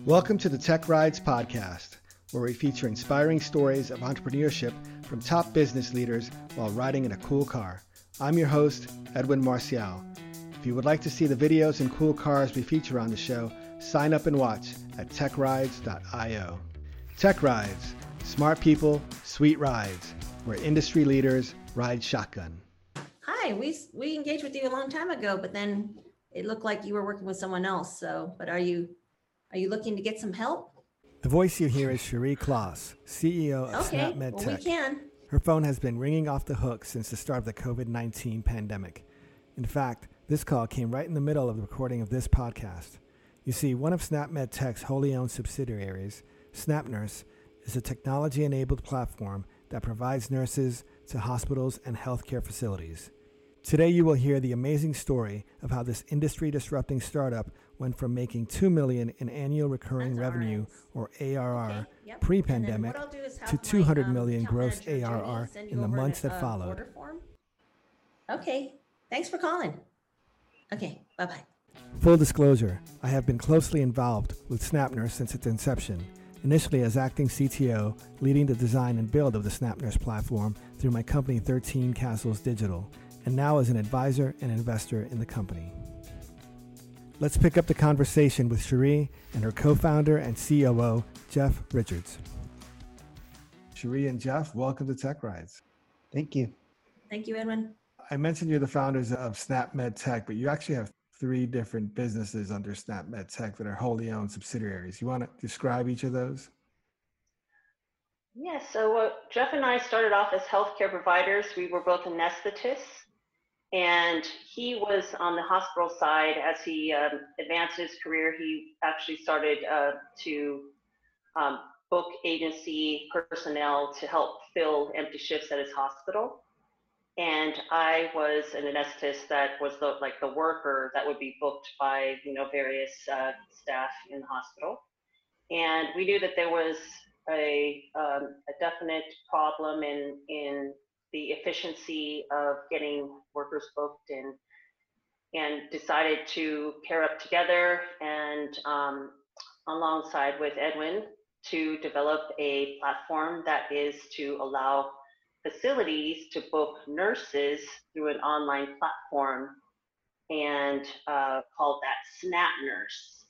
Welcome to the Tech Rides podcast, where we feature inspiring stories of entrepreneurship from top business leaders while riding in a cool car. I'm your host, Edwin Marcial. If you would like to see the videos and cool cars we feature on the show, sign up and watch at techrides.io. Tech Rides, smart people, sweet rides, where industry leaders ride shotgun. Hi, we we engaged with you a long time ago, but then it looked like you were working with someone else. So, but are you are you looking to get some help? The voice you hear is Cherie Kloss, CEO of SnapMedTech. Okay, SnapMed well, Tech. we can. Her phone has been ringing off the hook since the start of the COVID 19 pandemic. In fact, this call came right in the middle of the recording of this podcast. You see, one of SnapMed Tech's wholly owned subsidiaries, SnapNurse, is a technology enabled platform that provides nurses to hospitals and healthcare facilities. Today, you will hear the amazing story of how this industry disrupting startup went from making 2 million in annual recurring That's revenue or ARR Okay, yep. pre-pandemic And then what I'll do is have to my, 200 um, million gross ARR in the months that uh, followed. Okay, thanks for calling. Okay, bye bye. Full disclosure, I have been closely involved with SnapNurse since its inception, initially as acting CTO, leading the design and build of the SnapNurse platform through my company 13 Castles Digital, and now as an advisor and investor in the company. Let's pick up the conversation with Cherie and her co-founder and COO, Jeff Richards. Cherie and Jeff, welcome to Tech Rides. Thank you. Thank you, Edwin. I mentioned you're the founders of SnapMed Tech, but you actually have three different businesses under SnapMed Tech that are wholly owned subsidiaries. You want to describe each of those? Yeah, so uh, Jeff and I started off as healthcare providers. We were both anesthetists, and he was on the hospital side. As he um, advanced his career, he actually started uh, to um, book agency personnel to help fill empty shifts at his hospital. And I was an anesthetist that was the, like the worker that would be booked by you know various uh, staff in the hospital. And we knew that there was a, um, a definite problem in, in the efficiency of getting workers booked and, and decided to pair up together and um, alongside with Edwin to develop a platform that is to allow facilities to book nurses through an online platform and uh, called that Snap Nurse.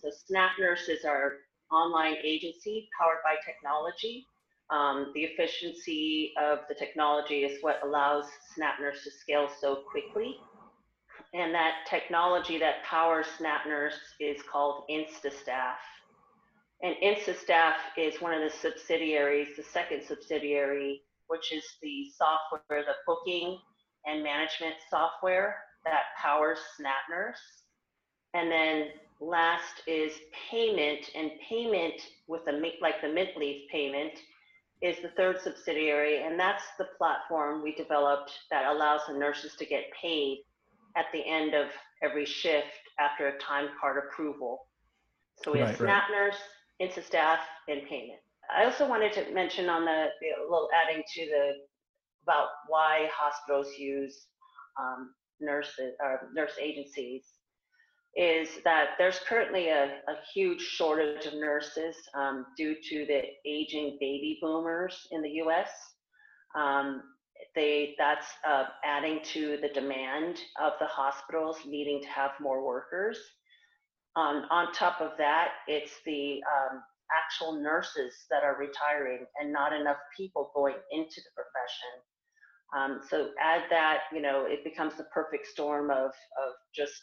So Snap Nurse is our online agency powered by technology. Um, the efficiency of the technology is what allows SnapNurse to scale so quickly. And that technology that powers SnapNurse is called InstaStaff. And InstaStaff is one of the subsidiaries, the second subsidiary, which is the software, the booking and management software that powers SnapNurse. And then last is PayMint, and PayMint with the like the Mint Leaf PayMint is the third subsidiary, and that's the platform we developed that allows the nurses to get paid at the end of every shift after a time card approval. So we have Right, right. Snap Nurse, InstaStaff, and PayMint. I also wanted to mention on the, a little adding to the, about why hospitals use um, nurses, or nurse agencies is that there's currently a, a huge shortage of nurses um, due to the aging baby boomers in the U.S. Um, they that's uh, adding to the demand of the hospitals needing to have more workers. Um, on top of that, it's the um, actual nurses that are retiring and not enough people going into the profession. Um, so add that, you know, it becomes the perfect storm of of just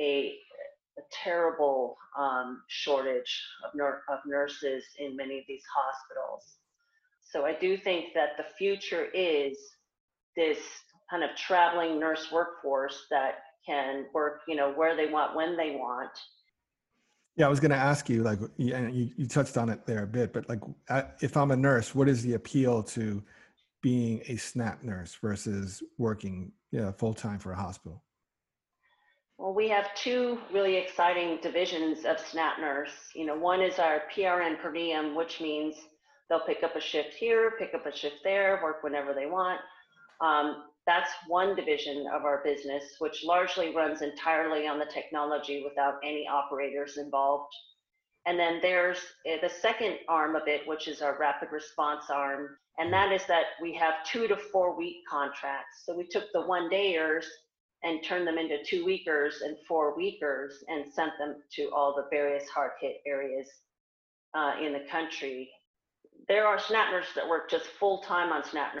a, a terrible um, shortage of, of nurses in many of these hospitals. So I do think that the future is this kind of traveling nurse workforce that can work, you know, where they want, when they want. Yeah, I was going to ask you, like, you- you, touched on it there a bit, but like, if I'm a nurse, what is the appeal to being a SNAP nurse versus working you know, full time for a hospital? Well, we have two really exciting divisions of Snap Nurse. You know, one is our PRN per diem, which means they'll pick up a shift here, pick up a shift there, work whenever they want. Um, that's one division of our business, which largely runs entirely on the technology without any operators involved. And then there's uh, the second arm of it, which is our rapid response arm. And that is that we have two to four week contracts. So we took the one dayers and turned them into two weekers and four weekers and sent them to all the various hard hit areas uh, in the country. There are SNAP nurses that work just full time on SNAP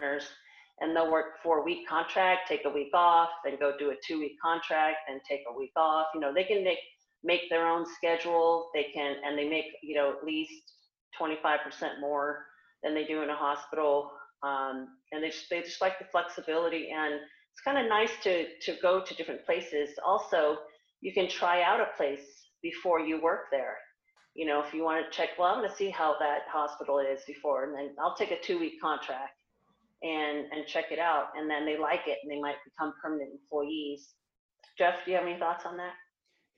and they'll work four week contract, take a week off, then go do a two week contract, and take a week off. You know, they can make make their own schedule. They can, and they make you know at least 25% more than they do in a hospital. Um, and they just, they just like the flexibility, and it's kind of nice to to go to different places. Also, you can try out a place before you work there. You know, if you want to check, well, I'm going to see how that hospital is before, and then I'll take a two week contract and and check it out and then they like it and they might become permanent employees jeff do you have any thoughts on that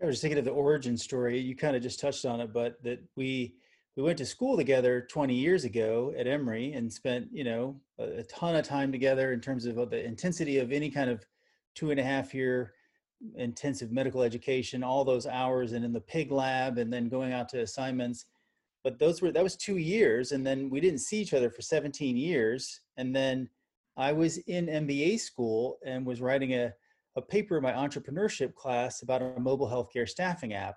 i was thinking of the origin story you kind of just touched on it but that we we went to school together 20 years ago at emory and spent you know a, a ton of time together in terms of uh, the intensity of any kind of two and a half year intensive medical education all those hours and in the pig lab and then going out to assignments. But those were that was two years and then we didn't see each other for 17 years. And then i was in mba school and was writing a, a paper in my entrepreneurship class about a mobile healthcare staffing app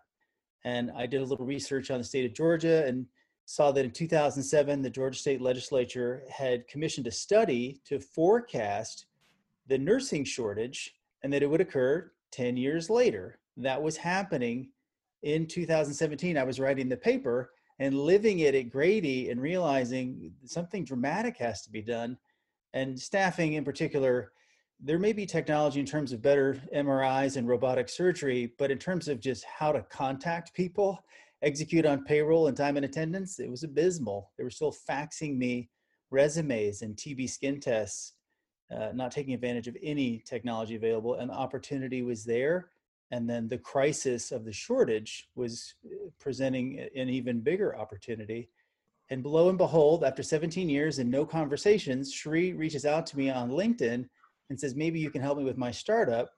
and i did a little research on the state of georgia and saw that in 2007 the georgia state legislature had commissioned a study to forecast the nursing shortage and that it would occur 10 years later that was happening in 2017 i was writing the paper and living it at Grady and realizing something dramatic has to be done. And staffing in particular, there may be technology in terms of better MRIs and robotic surgery, but in terms of just how to contact people, execute on payroll and time and attendance, it was abysmal. They were still faxing me resumes and TB skin tests, uh, not taking advantage of any technology available. And the opportunity was there and then the crisis of the shortage was uh, presenting an even bigger opportunity and lo and behold after 17 years and no conversations Cherie reaches out to me on linkedin and says maybe you can help me with my startup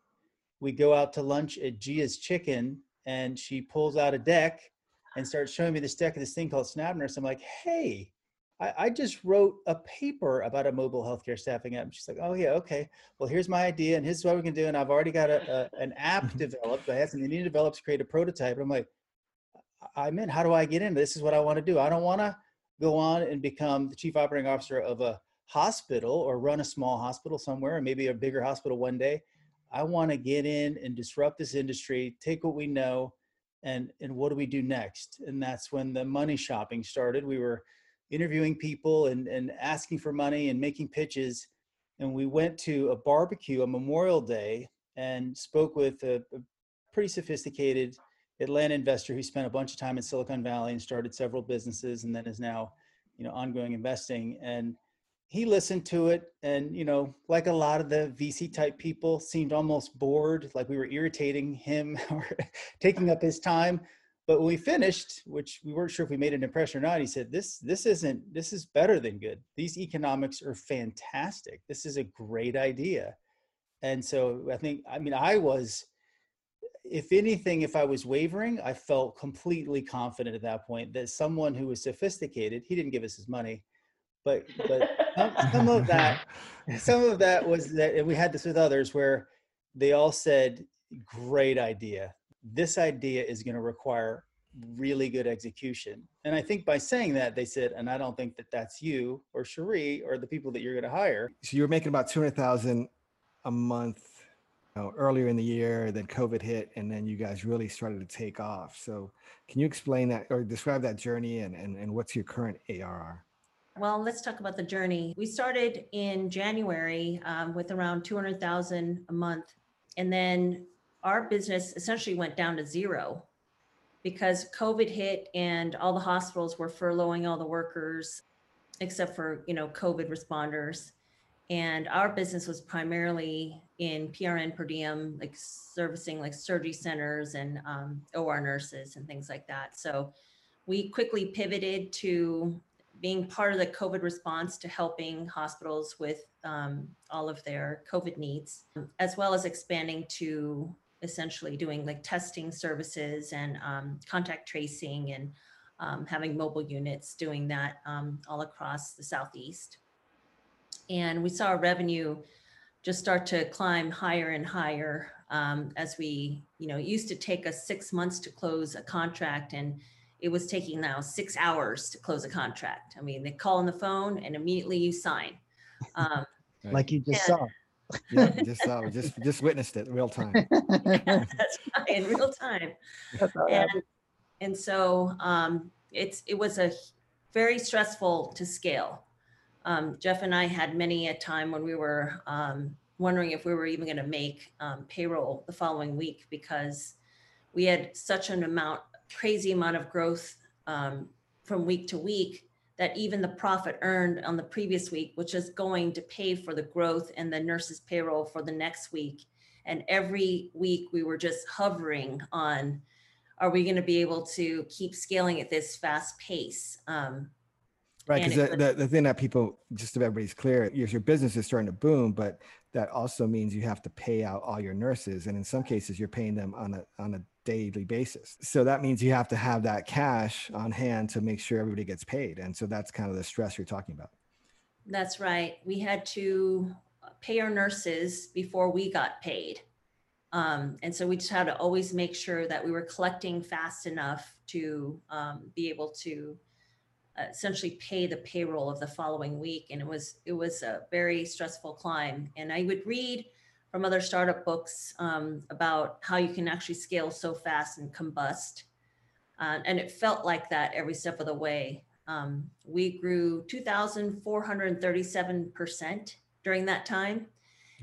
we go out to lunch at gia's chicken and she pulls out a deck and starts showing me this deck of this thing called SnapNurse. i'm like hey I, I just wrote a paper about a mobile healthcare staffing app. She's like, oh yeah, okay. Well, here's my idea, and here's what we can do. And I've already got a, a an app developed. I had something need to develop to create a prototype. And I'm like, I'm in. How do I get in? This is what I want to do. I don't want to go on and become the chief operating officer of a hospital or run a small hospital somewhere, or maybe a bigger hospital one day. I want to get in and disrupt this industry, take what we know, and and what do we do next? And that's when the money shopping started. We were interviewing people and, and asking for money and making pitches. And we went to a barbecue on Memorial Day and spoke with a, a pretty sophisticated Atlanta investor who spent a bunch of time in Silicon Valley and started several businesses and then is now, you know, ongoing investing. And he listened to it and, you know, like a lot of the VC type people seemed almost bored, like we were irritating him or taking up his time. But when we finished, which we weren't sure if we made an impression or not, he said, "This this isn't this is better than good. These economics are fantastic. This is a great idea." And so I think I mean I was if anything if I was wavering, I felt completely confident at that point that someone who was sophisticated, he didn't give us his money, but but some, of that some of that was that we had this with others where they all said great idea this idea is going to require really good execution. And I think by saying that, they said, and I don't think that that's you or Cherie or the people that you're going to hire. So you were making about 200,000 a month you know, earlier in the year, then COVID hit, and then you guys really started to take off. So can you explain that or describe that journey and, and, and what's your current ARR? Well, let's talk about the journey. We started in January um, with around 200,000 a month. And then our business essentially went down to zero because COVID hit and all the hospitals were furloughing all the workers except for, you know, COVID responders. And our business was primarily in PRN per diem, like servicing like surgery centers and um, OR nurses and things like that. So we quickly pivoted to being part of the COVID response to helping hospitals with um, all of their COVID needs, as well as expanding to essentially doing like testing services and um, contact tracing and um, having mobile units doing that um, all across the southeast. And we saw our revenue just start to climb higher and higher um, as we, you know, it used to take us six months to close a contract and it was taking now six hours to close a contract. I mean, they call on the phone and immediately you sign. Um, Right. like you just Yeah. saw. Yeah, just saw, just just witnessed it real time. that's right, in real time. And, and so um, it's, it was a very stressful to scale. Um, Jeff and I had many a time when we were um, wondering if we were even going to make um, payroll the following week because we had such an amount, crazy amount of growth um, from week to week that even the profit earned on the previous week, which is going to pay for the growth and the nurses payroll for the next week. And every week we were just hovering on, are we going to be able to keep scaling at this fast pace? Um, Right, because the, the, the thing that people, just so everybody's clear, is your business is starting to boom, but that also means you have to pay out all your nurses. And in some cases, you're paying them on a, on a daily basis. So that means you have to have that cash on hand to make sure everybody gets paid. And so that's kind of the stress you're talking about. That's right. We had to pay our nurses before we got paid. Um, and so we just had to always make sure that we were collecting fast enough to um, be able to uh, essentially pay the payroll of the following week. And it was it was a very stressful climb. And I would read from other startup books um, about how you can actually scale so fast and combust. Uh, and it felt like that every step of the way. Um, we grew 2,437% during that time.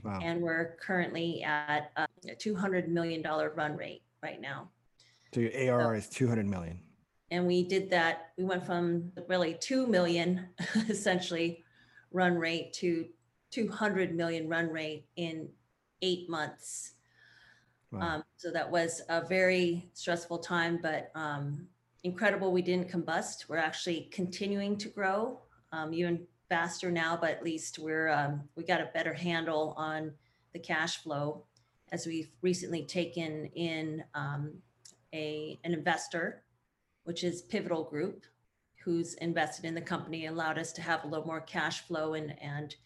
Wow. And we're currently at a $200 million run rate right now. So your ARR is 200 million. And we did that, we went from really 2 million essentially run rate to 200 million run rate in eight months. Wow. Um, so that was a very stressful time, but um, incredible. We didn't combust. We're actually continuing to grow um, even faster now, but at least we're um, we got a better handle on the cash flow as we've recently taken in um, a an investor, which is Pivotal Group, who's invested in the company, allowed us to have a little more cash flow and and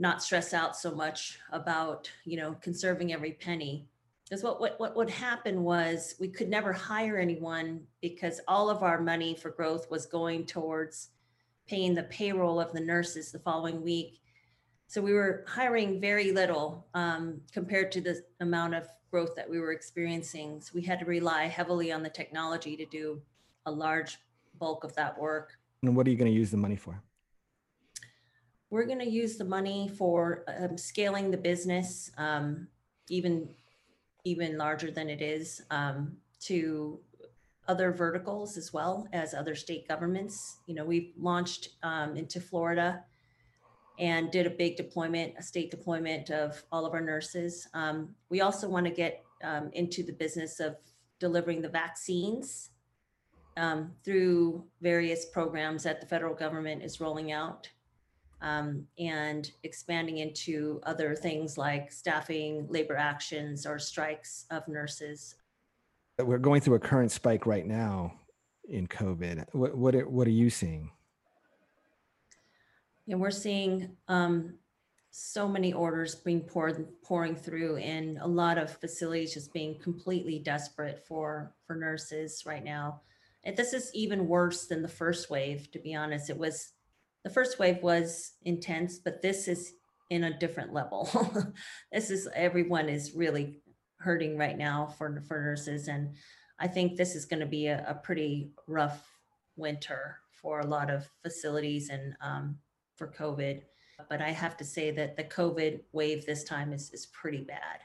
not stress out so much about you know conserving every penny. Because what, what what would happen was we could never hire anyone because all of our money for growth was going towards paying the payroll of the nurses the following week. So we were hiring very little um, compared to the amount of growth that we were experiencing. So we had to rely heavily on the technology to do a large bulk of that work. And what are you going to use the money for? We're going to use the money for um, scaling the business um, even even larger than it is um, to other verticals as well as other state governments. You know we've launched um, into florida and did a big deployment a state deployment of all of our nurses. Um, we also want to get um, into the business of delivering the vaccines through various programs that the federal government is rolling out um, and expanding into other things like staffing, labor actions, or strikes of nurses. We're going through a current spike right now in COVID. What what are, what are you seeing? And we're seeing um, so many orders being poured pouring through, and a lot of facilities just being completely desperate for for nurses right now. And this is even worse than the first wave. To be honest, it was the first wave was intense, but this is in a different level. this is everyone is really hurting right now for for nurses, and I think this is going to be a, a pretty rough winter for a lot of facilities and um, for COVID. But I have to say that the COVID wave this time is is pretty bad.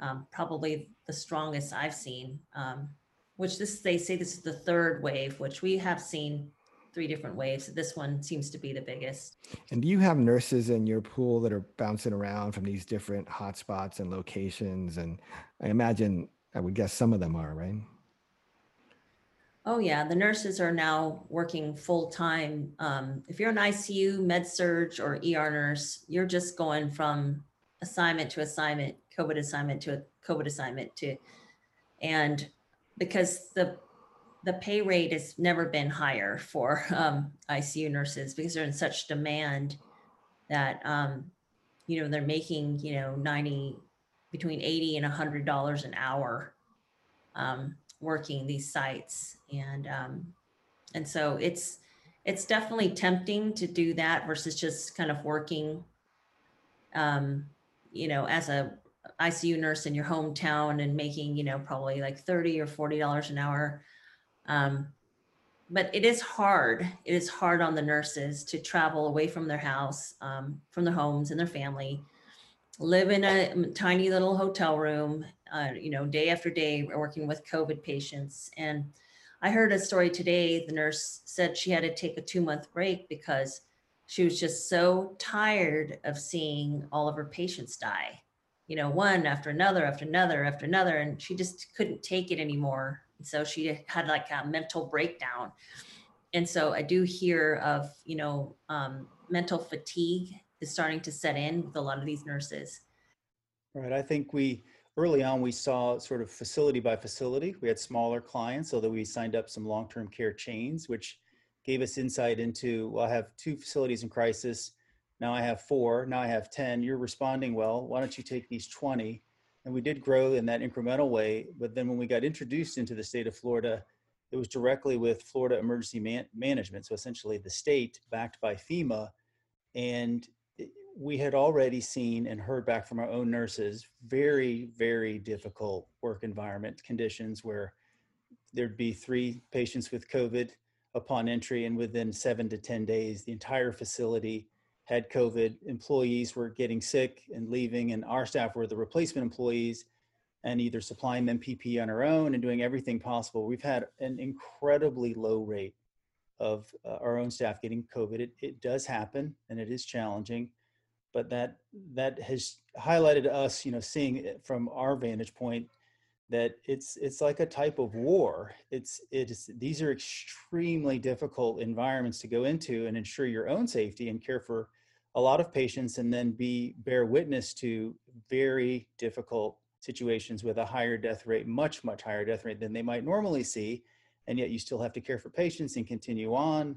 Um, probably the strongest I've seen. Um, which this they say this is the third wave, which we have seen three different waves. This one seems to be the biggest. And do you have nurses in your pool that are bouncing around from these different hotspots and locations? And I imagine, I would guess some of them are, right? Oh yeah, the nurses are now working full time. Um, if you're an ICU, med surg, or ER nurse, you're just going from assignment to assignment, COVID assignment to a COVID assignment to, and because the the pay rate has never been higher for um, ICU nurses because they're in such demand that um, you know they're making you know 90 between 80 and 100 dollars an hour um, working these sites. And um, and so it's it's definitely tempting to do that versus just kind of working um, you know as a ICU nurse in your hometown and making you know probably like 30 or 40 dollars an hour um, but it is hard. It is hard on the nurses to travel away from their house um, from their homes and their family. Live in a tiny little hotel room uh, you know day after day working with covid patients. And i heard a story today the nurse said she had to take a two month break because she was just so tired of seeing all of her patients die. You know one after another after another after another and she just couldn't take it anymore so she had like a mental breakdown and so i do hear of you know um, mental fatigue is starting to set in with a lot of these nurses Right. I think we early on we saw sort of facility by facility. We had smaller clients, although we signed up some long-term care chains, which gave us insight into well, I have two facilities in crisis. Now I have four. Now I have 10. You're responding well. Why don't you take these 20? And we did grow in that incremental way. But then when we got introduced into the state of Florida, it was directly with Florida Emergency Man- Management. So essentially the state backed by FEMA. And we had already seen and heard back from our own nurses very, very difficult work environment conditions where there'd be three patients with COVID upon entry, and within seven to 10 days, the entire facility had COVID. Employees were getting sick and leaving, and our staff were the replacement employees and either supplying them PPE on our own and doing everything possible. We've had an incredibly low rate of uh, our own staff getting COVID. It, it does happen and it is challenging but that that has highlighted to us, you know, seeing from our vantage point that it's it's like a type of war. It's it's these are extremely difficult environments to go into and ensure your own safety and care for a lot of patients and then be bear witness to very difficult situations with a higher death rate, much, much higher death rate than they might normally see. And yet you still have to care for patients and continue on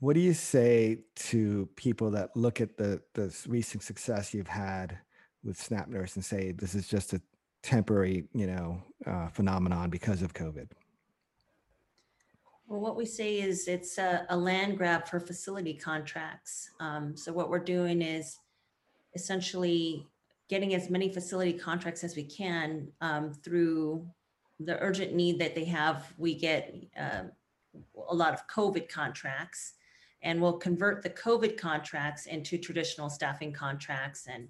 what do you say to people that look at the the recent success you've had with Snap Nurse and say this is just a temporary, you know, uh, phenomenon because of COVID? Well, what we say is it's a, a land grab for facility contracts. Um, so what we're doing is essentially getting as many facility contracts as we can um, through the urgent need that they have. We get uh, a lot of COVID contracts and we'll convert the COVID contracts into traditional staffing contracts and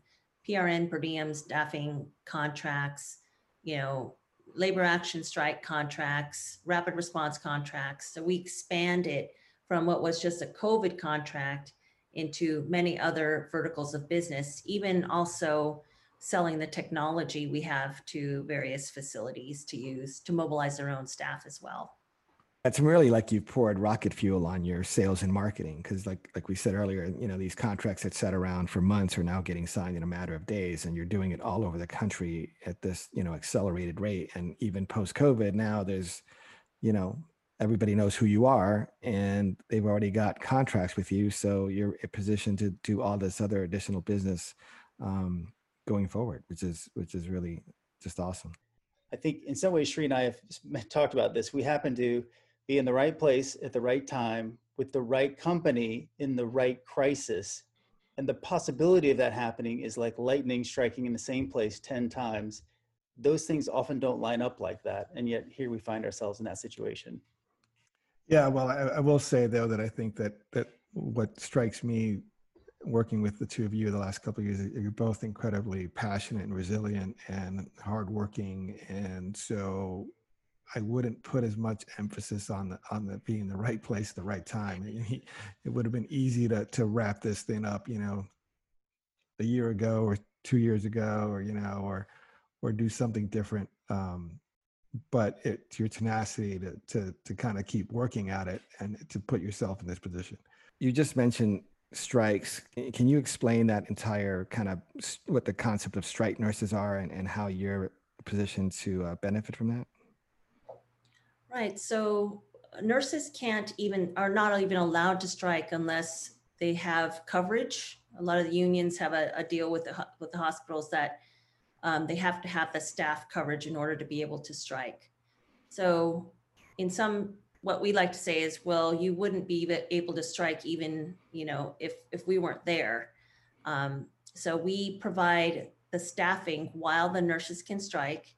PRN per diem staffing contracts, you know, labor action strike contracts, rapid response contracts. So we expand it from what was just a COVID contract into many other verticals of business, even also selling the technology we have to various facilities to use to mobilize their own staff as well. It's really like you've poured rocket fuel on your sales and marketing because, like like we said earlier, you know these contracts that sat around for months are now getting signed in a matter of days, and you're doing it all over the country at this you know accelerated rate. And even post COVID, now there's, you know, everybody knows who you are, and they've already got contracts with you, so you're positioned to do all this other additional business um, going forward, which is which is really just awesome. I think in some ways, Cherie and I have talked about this. We happen to be in the right place at the right time with the right company in the right crisis. And the possibility of that happening is like lightning striking in the same place 10 times. Those things often don't line up like that. And yet here we find ourselves in that situation. Yeah, well, I, I will say though that I think that that what strikes me working with the two of you the last couple of years you're both incredibly passionate and resilient and hardworking and so I wouldn't put as much emphasis on the on the being the right place, the right time. It, it would have been easy to to wrap this thing up, you know, a year ago or two years ago, or you know, or or do something different. Um, but it's your tenacity to to to kind of keep working at it and to put yourself in this position. You just mentioned strikes. Can you explain that entire kind of what the concept of strike nurses are and, and how you're positioned to uh, benefit from that? Right. So nurses can't even, are not even allowed to strike unless they have coverage. A lot of the unions have a, a deal with the, with the hospitals that um, they have to have the staff coverage in order to be able to strike. So in some, what we like to say is, well, you wouldn't be able- able to strike even, you know, if, if we weren't there. Um, so we provide the staffing while the nurses can strike.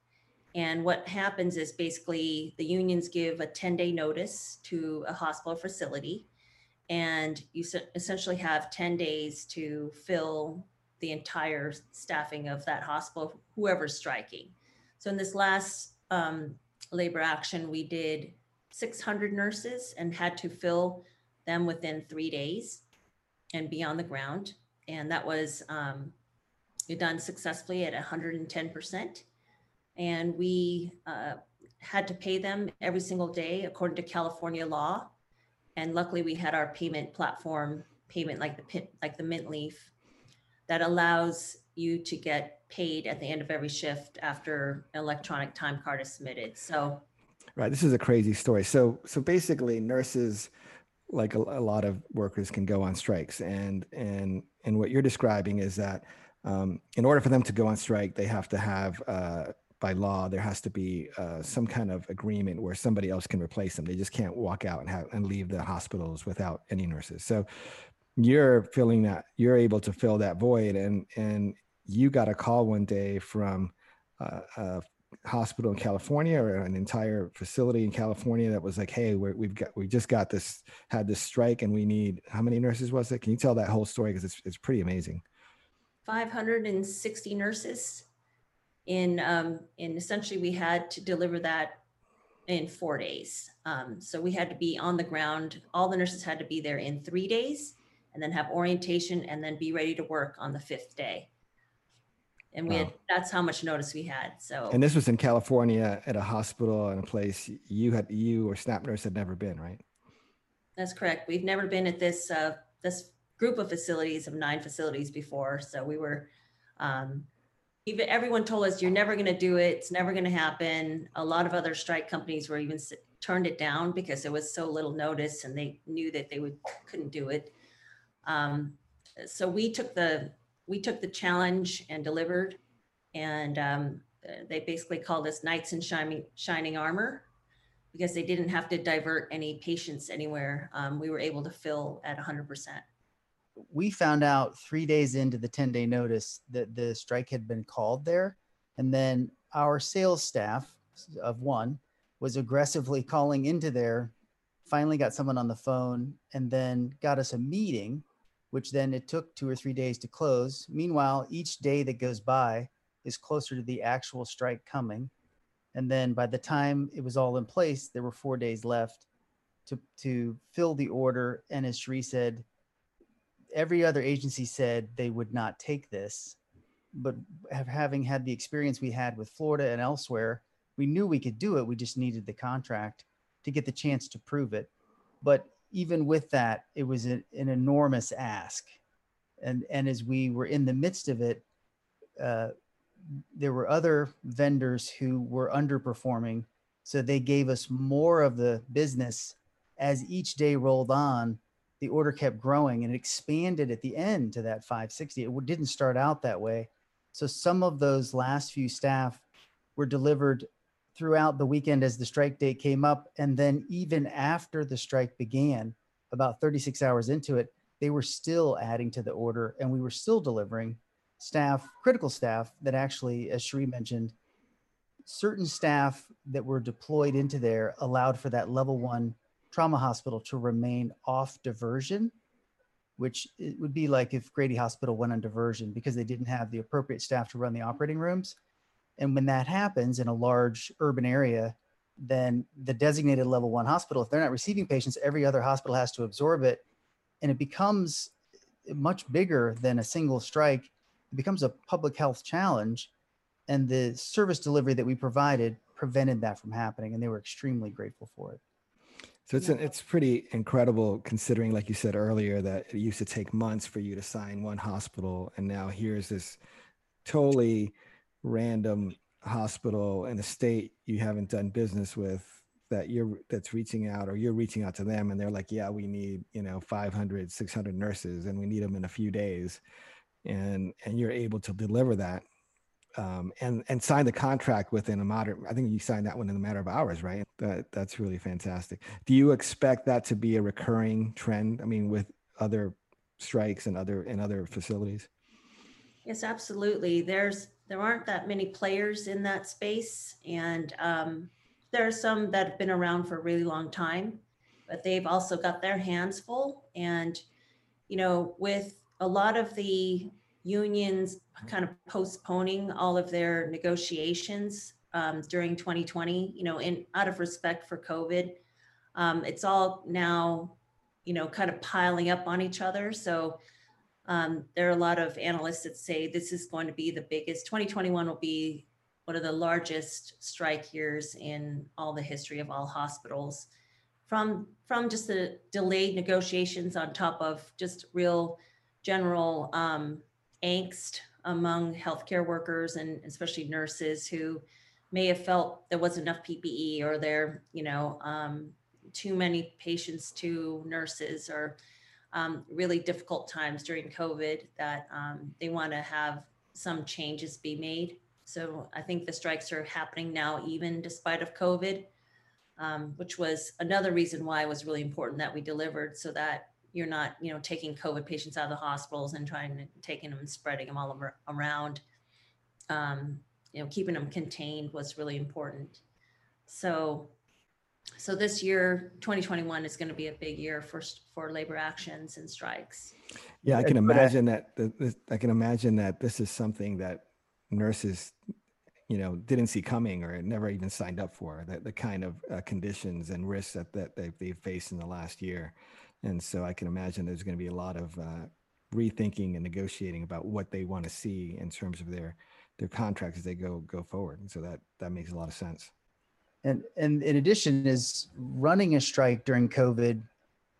And what happens is basically the unions give a 10 day notice to a hospital facility. And you essentially have 10 days to fill the entire staffing of that hospital, whoever's striking. So in this last um, labor action, we did 600 nurses and had to fill them within three days and be on the ground. And that was um, done successfully at 110%. And we uh, had to pay them every single day according to California law. And luckily, we had our payment platform PayMint like the like the Mint Leaf that allows you to get paid at the end of every shift after an electronic time card is submitted. So Right. This is a crazy story. So, so basically, nurses, like a, a lot of workers, can go on strikes, and and and what you're describing is that um, in order for them to go on strike, they have to have uh, by law there has to be uh, some kind of agreement where somebody else can replace them. They just can't walk out and have and leave the hospitals without any nurses. So you're filling that you're able to fill that void, and and you got a call one day from uh, a hospital in California or an entire facility in California that was like, hey, we're, we've got we just got this had this strike and we need how many nurses was it? Can you tell that whole story because it's it's pretty amazing. 560 nurses in um, and essentially we had to deliver that in four days um, so we had to be on the ground all the nurses had to be there in three days and then have orientation and then be ready to work on the fifth day and we had that's how much notice we had so And this was in California at a hospital in a place you had you or Snap Nurse had never been, right? That's correct. We've never been at this, uh, this group of facilities of nine facilities before. So we were, um, even, everyone told us, you're never going to do it. It's never going to happen. A lot of other strike companies were even turned it down because there was so little notice and they knew that they would, couldn't do it. Um, so we took the, we took the challenge and delivered. And, um, they basically called us knights in shining, shining armor because they didn't have to divert any patients anywhere. Um, we were able to fill at 100%. We found out three days into the 10 day notice that the strike had been called there. And then our sales staff of one was aggressively calling into there, finally got someone on the phone, and then got us a meeting, which then it took two or three days to close. Meanwhile, each day that goes by is closer to the actual strike coming. And then by the time it was all in place, there were four days left to, to fill the order. And as Cherie said, every other agency said they would not take this but have, having had the experience we had with florida and elsewhere we knew we could do it. We just needed the contract to get the chance to prove it. But even with that it was a, an enormous ask. And and as we were in the midst of it uh, there were other vendors who were underperforming. So they gave us more of the business as each day rolled on the order kept growing and it expanded at the end to that 560. It didn't start out that way. So some of those last few staff were delivered throughout the weekend as the strike date came up. And then even after the strike began, about 36 hours into it, they were still adding to the order and we were still delivering staff, critical staff that actually, as Cherie mentioned, certain staff that were deployed into there allowed for that level one trauma hospital to remain off diversion, which it would be like if Grady Hospital went on diversion because they didn't have the appropriate staff to run the operating rooms. And when that happens in a large urban area, then the designated level one hospital, if they're not receiving patients, every other hospital has to absorb it. And it becomes much bigger than a single strike. It becomes a public health challenge. And the service delivery that we provided prevented that from happening. And they were extremely grateful for it. So it's an, it's pretty incredible considering, like you said earlier, that it used to take months for you to sign one hospital, and now here's this totally random hospital in a state you haven't done business with that you're that's reaching out or you're reaching out to them and they're like yeah we need you know 500 600 nurses and we need them in a few days. And and you're able to deliver that um, and and sign the contract within a modern i think you signed that one in a matter of hours right that that's really fantastic do you expect that to be a recurring trend i mean with other strikes and other and other facilities Yes, absolutely. There's, there aren't that many players in that space. And um, there are some that have been around for a really long time, but they've also got their hands full. And, you know, with a lot of the unions kind of postponing all of their negotiations um, during 2020, you know, in out of respect for COVID, um, it's all now, you know, kind of piling up on each other. So um, there are a lot of analysts that say this is going to be the biggest, 2021 will be one of the largest strike years in all the history of all hospitals. From, from just the delayed negotiations on top of just real general um, angst among healthcare workers and especially nurses who may have felt there wasn't enough PPE or there, you know, um, too many patients to nurses or um, really difficult times during COVID that um, they want to have some changes be made. So I think the strikes are happening now, even despite of COVID, um, which was another reason why it was really important that we delivered so that you're not, you know, taking COVID patients out of the hospitals and trying to taking them and spreading them all over, around. Um, you know, keeping them contained was really important. So so this year, 2021 is going to be a big year for, for labor actions and strikes. Yeah, I can imagine that. th- this- I can imagine that this is something that nurses, you know, didn't see coming or never even signed up for. The, the kind of uh, conditions and risks that that they've, they've faced in the last year, and so I can imagine there's going to be a lot of uh, rethinking and negotiating about what they want to see in terms of their their contracts as they go go forward. And so that that makes a lot of sense. And and in addition, is running a strike during COVID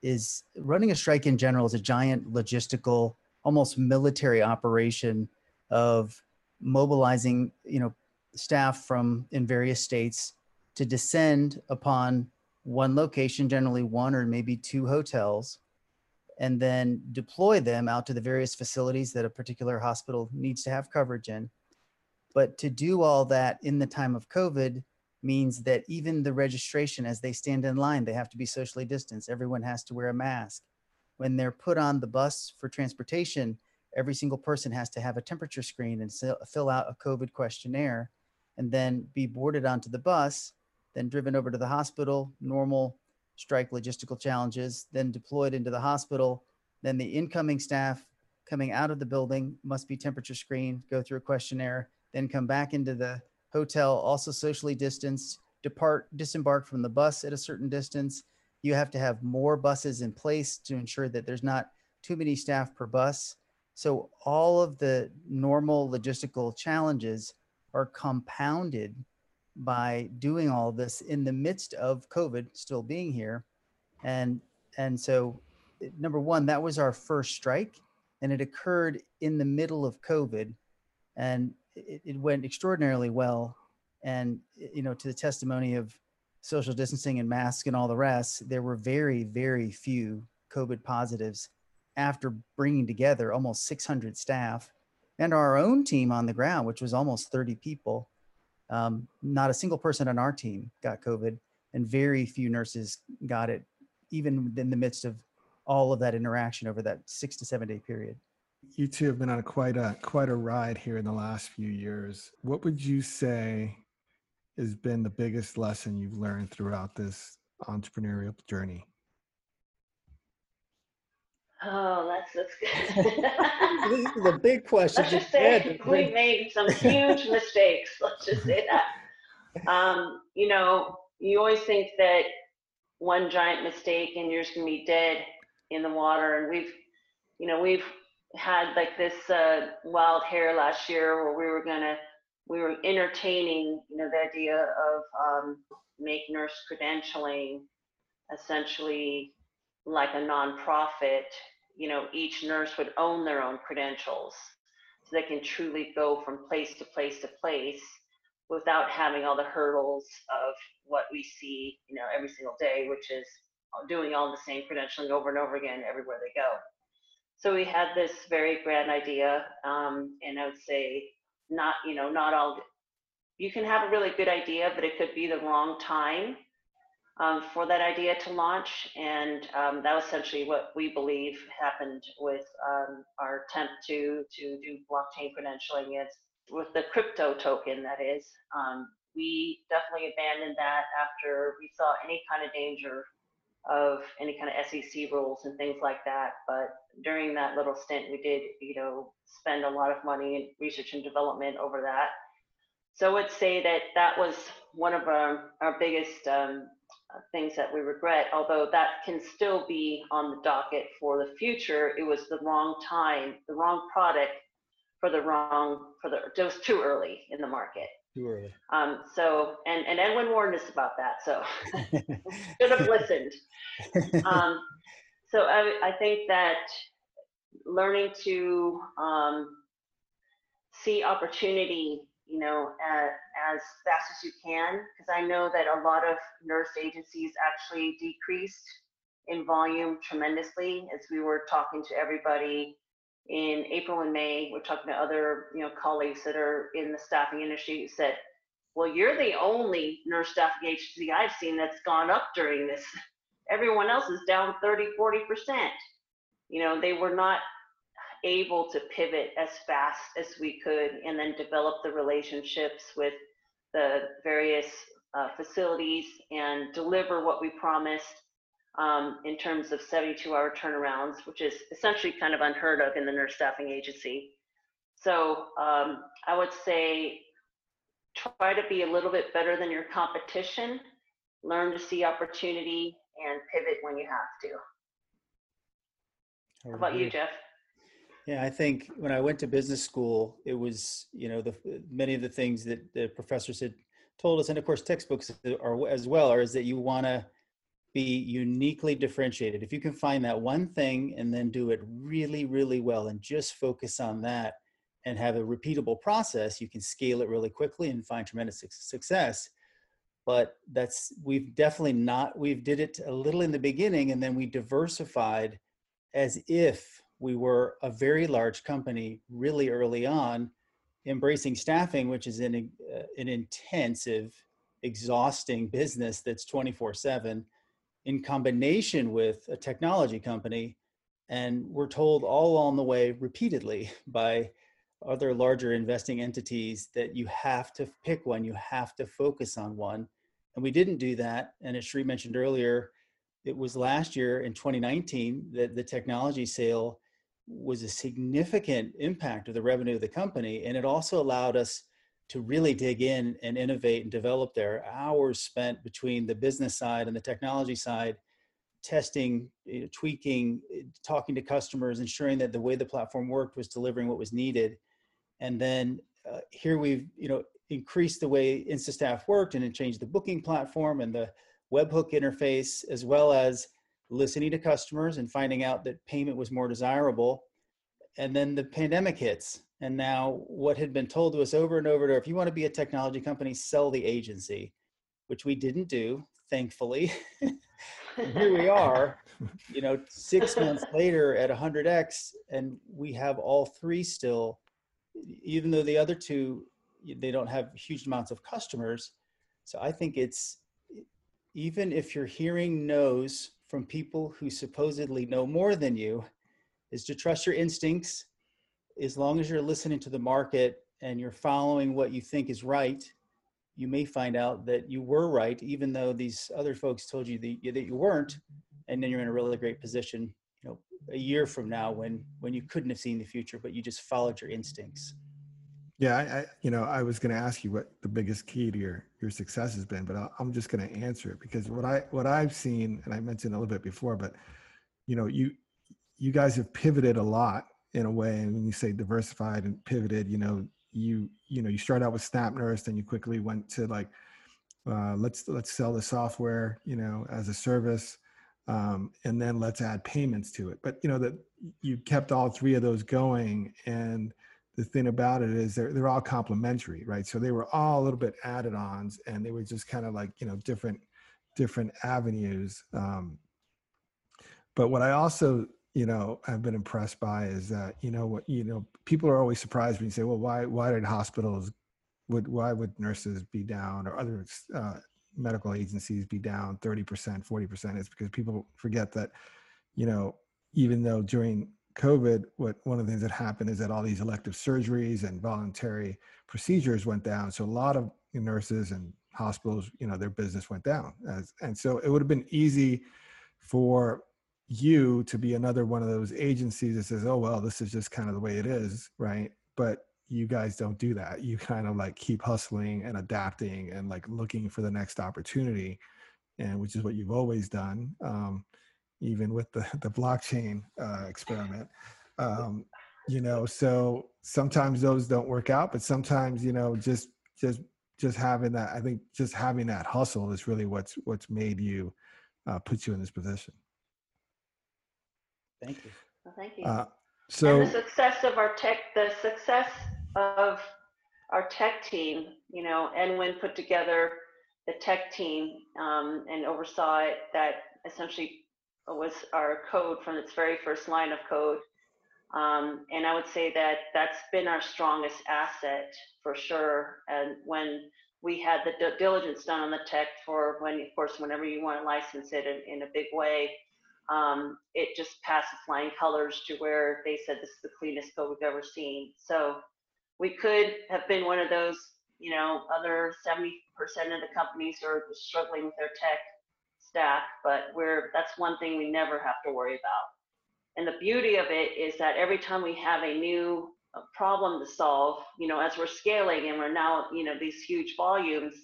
is running a strike in general is a giant logistical, almost military operation of mobilizing, you know, staff from in various states to descend upon one location, generally one or maybe two hotels, and then deploy them out to the various facilities that a particular hospital needs to have coverage in. But to do all that in the time of COVID means that even the registration as they stand in line they have to be socially distanced. Everyone has to wear a mask. When they're put on the bus for transportation every single person has to have a temperature screen and fill- out a covid questionnaire and then be boarded onto the bus then driven over to the hospital normal strike logistical challenges then deployed into the hospital then the incoming staff coming out of the building must be temperature screened go through a questionnaire then come back into the hotel also socially distanced depart disembark from the bus at a certain distance. You have to have more buses in place to ensure that there's not too many staff per bus. So all of the normal logistical challenges are compounded by doing all this in the midst of covid still being here. And and so number one that was our first strike and it occurred in the middle of covid and it, it went extraordinarily well. And you know to the testimony of social distancing and masks and all the rest there were very very few covid positives after bringing together almost 600 staff and our own team on the ground which was almost 30 people um, not a single person on our team got covid and very few nurses got it even in the midst of all of that interaction over that six to seven day period You two have been on a quite a quite a ride here in the last few years. What would you say has been the biggest lesson you've learned throughout this entrepreneurial journey? Oh, that's that's good. This is a big question. Let's just say we made some huge mistakes. Let's just say that. Um, you know, you always think that one giant mistake and you're just gonna be dead in the water. And we've, you know, we've had like this uh, wild hair last year where we were gonna, we were entertaining, you know, the idea of um, make nurse credentialing essentially like a nonprofit. You know, each nurse would own their own credentials so they can truly go from place to place to place without having all the hurdles of what we see, you know, every single day, which is doing all the same credentialing over and over again everywhere they go. So we had this very grand idea, um, and I would say not, you know, not all. You can have a really good idea, but it could be the wrong time um, for that idea to launch. And um, that was essentially what we believe happened with um, our attempt to, to do blockchain credentialing is with the crypto token, that is. Um, we definitely abandoned that after we saw any kind of danger of any kind of SEC rules and things like that. But during that little stint, we did, you know, spend a lot of money in research and development over that. So I would say that that was one of our, our biggest um, uh, things that we regret, although that can still be on the docket for the future. It was the wrong time, the wrong product for the wrong, for the, it was too early in the market. Too early. Um, so, and, and Edwin warned us about that. So should have listened. Um, so I, I think that learning to um, see opportunity you know, as, as fast as you can, because I know that a lot of nurse agencies actually decreased in volume tremendously as we were talking to everybody in April and May. We're talking to other, you know, colleagues that are in the staffing industry who said, well, you're the only nurse staffing agency I've seen that's gone up during this. Everyone else is down 30, 40%. You know, they were not able to pivot as fast as we could and then develop the relationships with the various uh, facilities and deliver what we promised um, in terms of 72 hour turnarounds, which is essentially kind of unheard of in the nurse staffing agency. So um, I would say try to be a little bit better than your competition, learn to see opportunity and pivot when you have to. How about you, Jeff? Yeah, I think when I went to business school, it was you know the many of the things that the professors had told us, and of course textbooks are as well, are is that you want to be uniquely differentiated. If you can find that one thing and then do it really, really well, and just focus on that, and have a repeatable process, you can scale it really quickly and find tremendous success. But that's we've definitely not we've did it a little in the beginning, and then we diversified as if we were a very large company really early on, embracing staffing, which is an, uh, an intensive, exhausting business that's 24 7, in combination with a technology company. And we're told all along the way repeatedly by other larger investing entities that you have to pick one, you have to focus on one. And we didn't do that. And as Cherie mentioned earlier, it was last year in 2019 that the technology sale was a significant impact of the revenue of the company. And it also allowed us to really dig in and innovate and develop there. Hours spent between the business side and the technology side, testing, you know, tweaking, talking to customers, ensuring that the way the platform worked was delivering what was needed. And then uh, here we've, you know, increased the way InstaStaff worked and changed the booking platform and the webhook interface, as well as listening to customers and finding out that payment was more desirable. And then the pandemic hits. And now, what had been told to us over and over and over if you want to be a technology company, sell the agency, which we didn't do, thankfully. here we are, you know, six months later at 100x, and we have all three still, even though the other two, they don't have huge amounts of customers. So I think it's even if you're hearing no's from people who supposedly know more than you is to trust your instincts as long as you're listening to the market and you're following what you think is right you may find out that you were right even though these other folks told you that, that you weren't and then you're in a really great position you know a year from now when when you couldn't have seen the future but you just followed your instincts yeah, I, I, you know, I was going to ask you what the biggest key to your your success has been, but I, I'm just going to answer it because what I what I've seen, and I mentioned a little bit before, but you know, you you guys have pivoted a lot in a way, and when you say diversified and pivoted, you know, you you know, you start out with SnapNurse, then you quickly went to like, uh, let's let's sell the software, you know, as a service, um, and then let's add payments to it. But you know that you kept all three of those going and the thing about it is they're they're all complementary, right? So they were all a little bit added ons, and they were just kind of like you know different different avenues. Um, but what I also you know I've been impressed by is that you know what you know people are always surprised when you say, well, why why did hospitals would why would nurses be down or other uh, medical agencies be down 30%, 40%? It's because people forget that you know even though during COVID, what one of the things that happened is that all these elective surgeries and voluntary procedures went down. So a lot of nurses and hospitals, you know, their business went down. As, and so it would have been easy for you to be another one of those agencies that says, oh, well, this is just kind of the way it is, right? But you guys don't do that. You kind of like keep hustling and adapting and like looking for the next opportunity, and which is what you've always done. Um, even with the the blockchain uh, experiment. Um, you know, so sometimes those don't work out, but sometimes you know, just just just having that, I think just having that hustle is really what's what's made you uh, put you in this position. Thank you. Well, thank you. Uh, so and the success of our tech, the success of our tech team, you know, and when put together the tech team um, and oversaw it, that essentially was our code from its very first line of code. Um, and I would say that that's been our strongest asset for sure. And when we had the diligence done on the tech for when, of course, whenever you want to license it in, in a big way, um, it just passed flying colors to where they said this is the cleanest code we've ever seen. So we could have been one of those, you know, other 70% of the companies are struggling with their tech staff, but we're that's one thing we never have to worry about. And the beauty of it is that every time we have a new uh, problem to solve, you know, as we're scaling and we're now, you know, these huge volumes,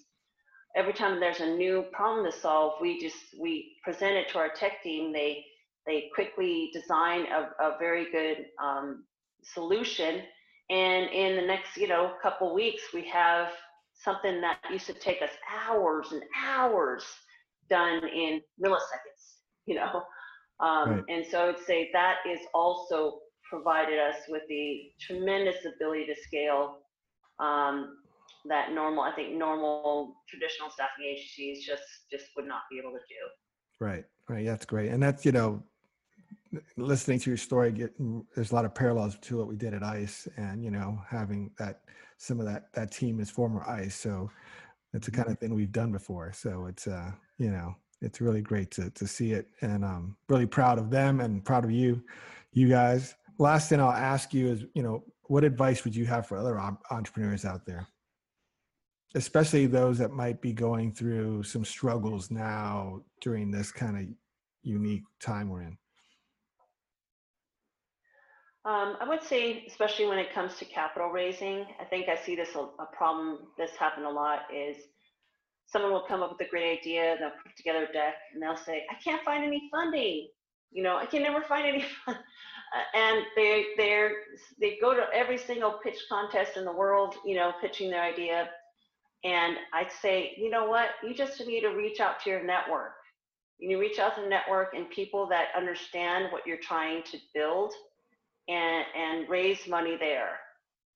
every time there's a new problem to solve, we just we present it to our tech team. They they quickly design a, a very good um, solution, and in the next, you know, couple weeks, we have something that used to take us hours and hours done in milliseconds, you know. Um, Right. And so I would say that is also provided us with the tremendous ability to scale um, that normal, I think normal traditional staffing agencies just just would not be able to do. right, right, that's great, and that's you know, listening to your story, get, there's a lot of parallels to what we did at ICE, and you know, having that some of that that team is former ICE, so it's the kind of thing we've done before. So it's uh, you know, it's really great to to see it, and I'm really proud of them and proud of you, you guys. Last thing I'll ask you is, you know, what advice would you have for other entrepreneurs out there, especially those that might be going through some struggles now during this kind of unique time we're in? Um, I would say, especially when it comes to capital raising, I think I see this a, a problem. This happen a lot. Is someone will come up with a great idea, and they'll put together a deck, and they'll say, "I can't find any funding. You know, I can never find any." fun-" Uh, and they they're they go to every single pitch contest in the world, you know, pitching their idea. And I'd say, you know what? You just need to reach out to your network. You reach out to the network and people that understand what you're trying to build and, and raise money there.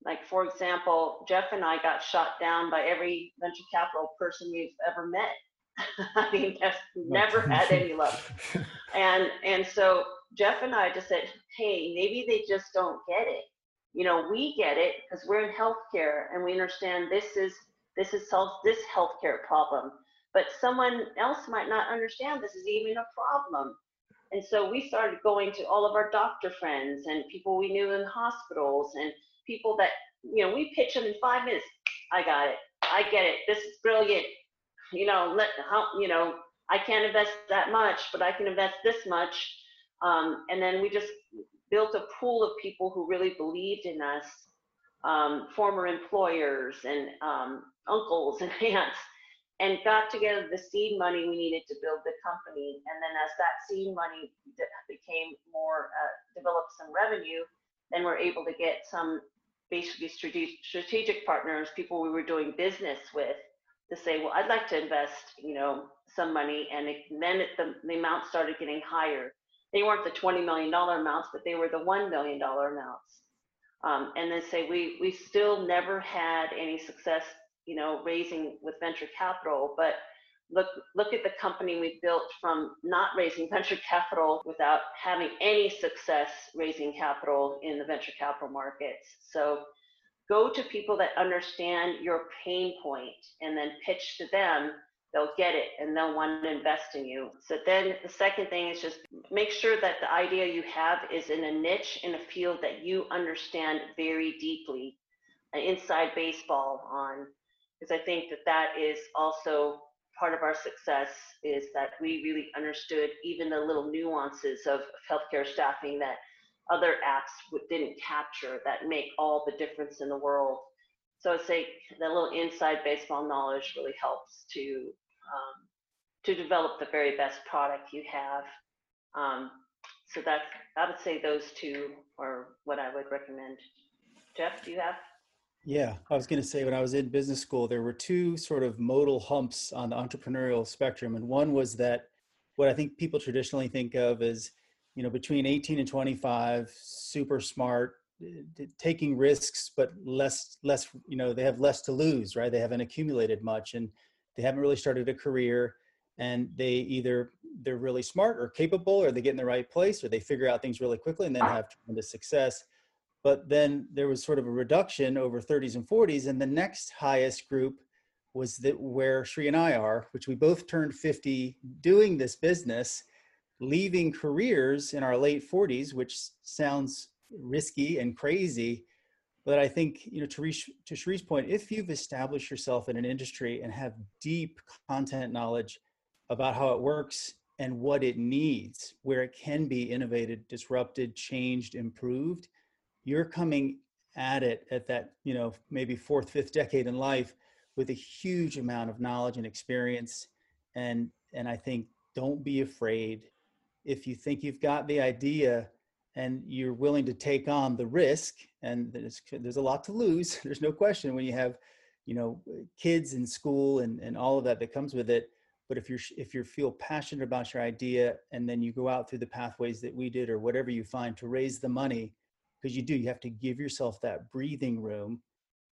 Like, for example, Jeff and I got shot down by every venture capital person we've ever met. I mean, that's never had any luck. And, and so Jeff and I just said, hey, maybe they just don't get it. You know, we get it because we're in healthcare and we understand this is this is solves this healthcare problem. But someone else might not understand this is even a problem. And so we started going to all of our doctor friends and people we knew in hospitals and people that, you know, we pitch them in five minutes. I got it. I get it. This is brilliant. You know, let how, you know, I can't invest that much, but I can invest this much. Um, and then we just built a pool of people who really believed in us, um, former employers and um, uncles and aunts and got together the seed money we needed to build the company. And then as that seed money became more, uh, developed some revenue, then we're able to get some basically strategic, partners, people we were doing business with, to say, well, I'd like to invest, you know, some money. And it, then the, the amount started getting higher. They weren't the $20 million amounts, but they were the $1 million amounts. Um, and then say we we still never had any success, you know, raising with venture capital, but look look at the company we built from not raising venture capital without having any success raising capital in the venture capital markets. So go to people that understand your pain point and then pitch to them they'll get it and they'll want to invest in you. So then the second thing is just make sure that the idea you have is in a niche in a field that you understand very deeply, uh, inside baseball on, because I think that that is also part of our success is that we really understood even the little nuances of healthcare staffing that other apps didn't capture that make all the difference in the world. So I'd say that little inside baseball knowledge really helps to um, to develop the very best product you have. Um, so that's I would say those two are what I would recommend. Jeff, do you have? Yeah, I was going to say when I was in business school, there were two sort of modal humps on the entrepreneurial spectrum. And one was that what I think people traditionally think of as, you know, between 18 and 25, super smart, eh, taking risks, but less, less, you know, they have less to lose, right? They haven't accumulated much and they haven't really started a career and they either they're really smart or capable or they get in the right place or they figure out things really quickly and then have tremendous success but then there was sort of a reduction over 30s and 40s and the next highest group was that where Cherie and I are which we both turned 50 doing this business leaving careers in our late 40s which sounds risky and crazy but I think, you know, to, reach, to Cherie's point, if you've established yourself in an industry and have deep content knowledge about how it works and what it needs, where it can be innovated, disrupted, changed, improved, you're coming at it at that, you know, maybe fourth, fifth decade in life with a huge amount of knowledge and experience. And, and I think don't be afraid. If you think you've got the idea, and you're willing to take on the risk and there's, there's a lot to lose there's no question when you have you know kids in school and, and all of that that comes with it but if you're if you feel passionate about your idea and then you go out through the pathways that we did or whatever you find to raise the money because you do you have to give yourself that breathing room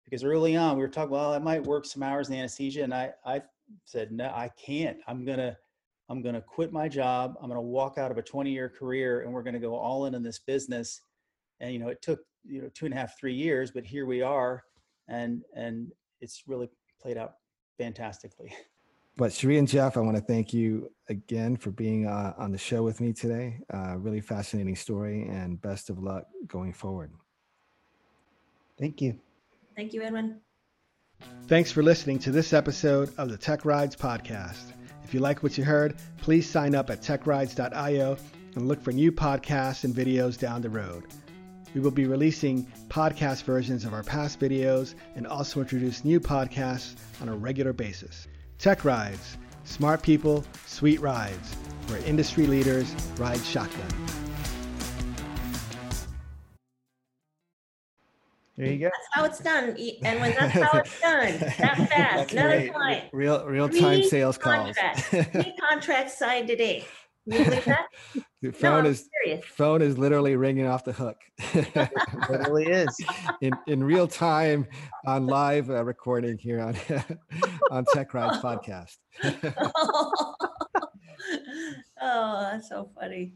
because early on we were talking well i might work some hours in anesthesia and i i said no i can't i'm gonna I'm going to quit my job. I'm going to walk out of a 20 year career and we're going to go all in in this business. And, you know, it took, you know, two and a half, three years, but here we are. And, and it's really played out fantastically. But Cherie and Jeff, I want to thank you again for being uh, on the show with me today. Uh, really fascinating story and best of luck going forward. Thank you. Thank you, Edwin. Thanks for listening to this episode of the Tech Rides podcast. If you like what you heard, please sign up at techrides.io and look for new podcasts and videos down the road. We will be releasing podcast versions of our past videos and also introduce new podcasts on a regular basis. Tech Rides, smart people, sweet rides, where industry leaders ride shotgun. There you go. That's how it's done. And when that's how it's done, that fast, another client. Real real time sales calls. Contracts, three contracts signed today. You that? the No, phone I'm is serious. phone is literally ringing off the hook Literally is. in in real time on live uh, recording here on on Tech Rides podcast. Oh, that's so funny.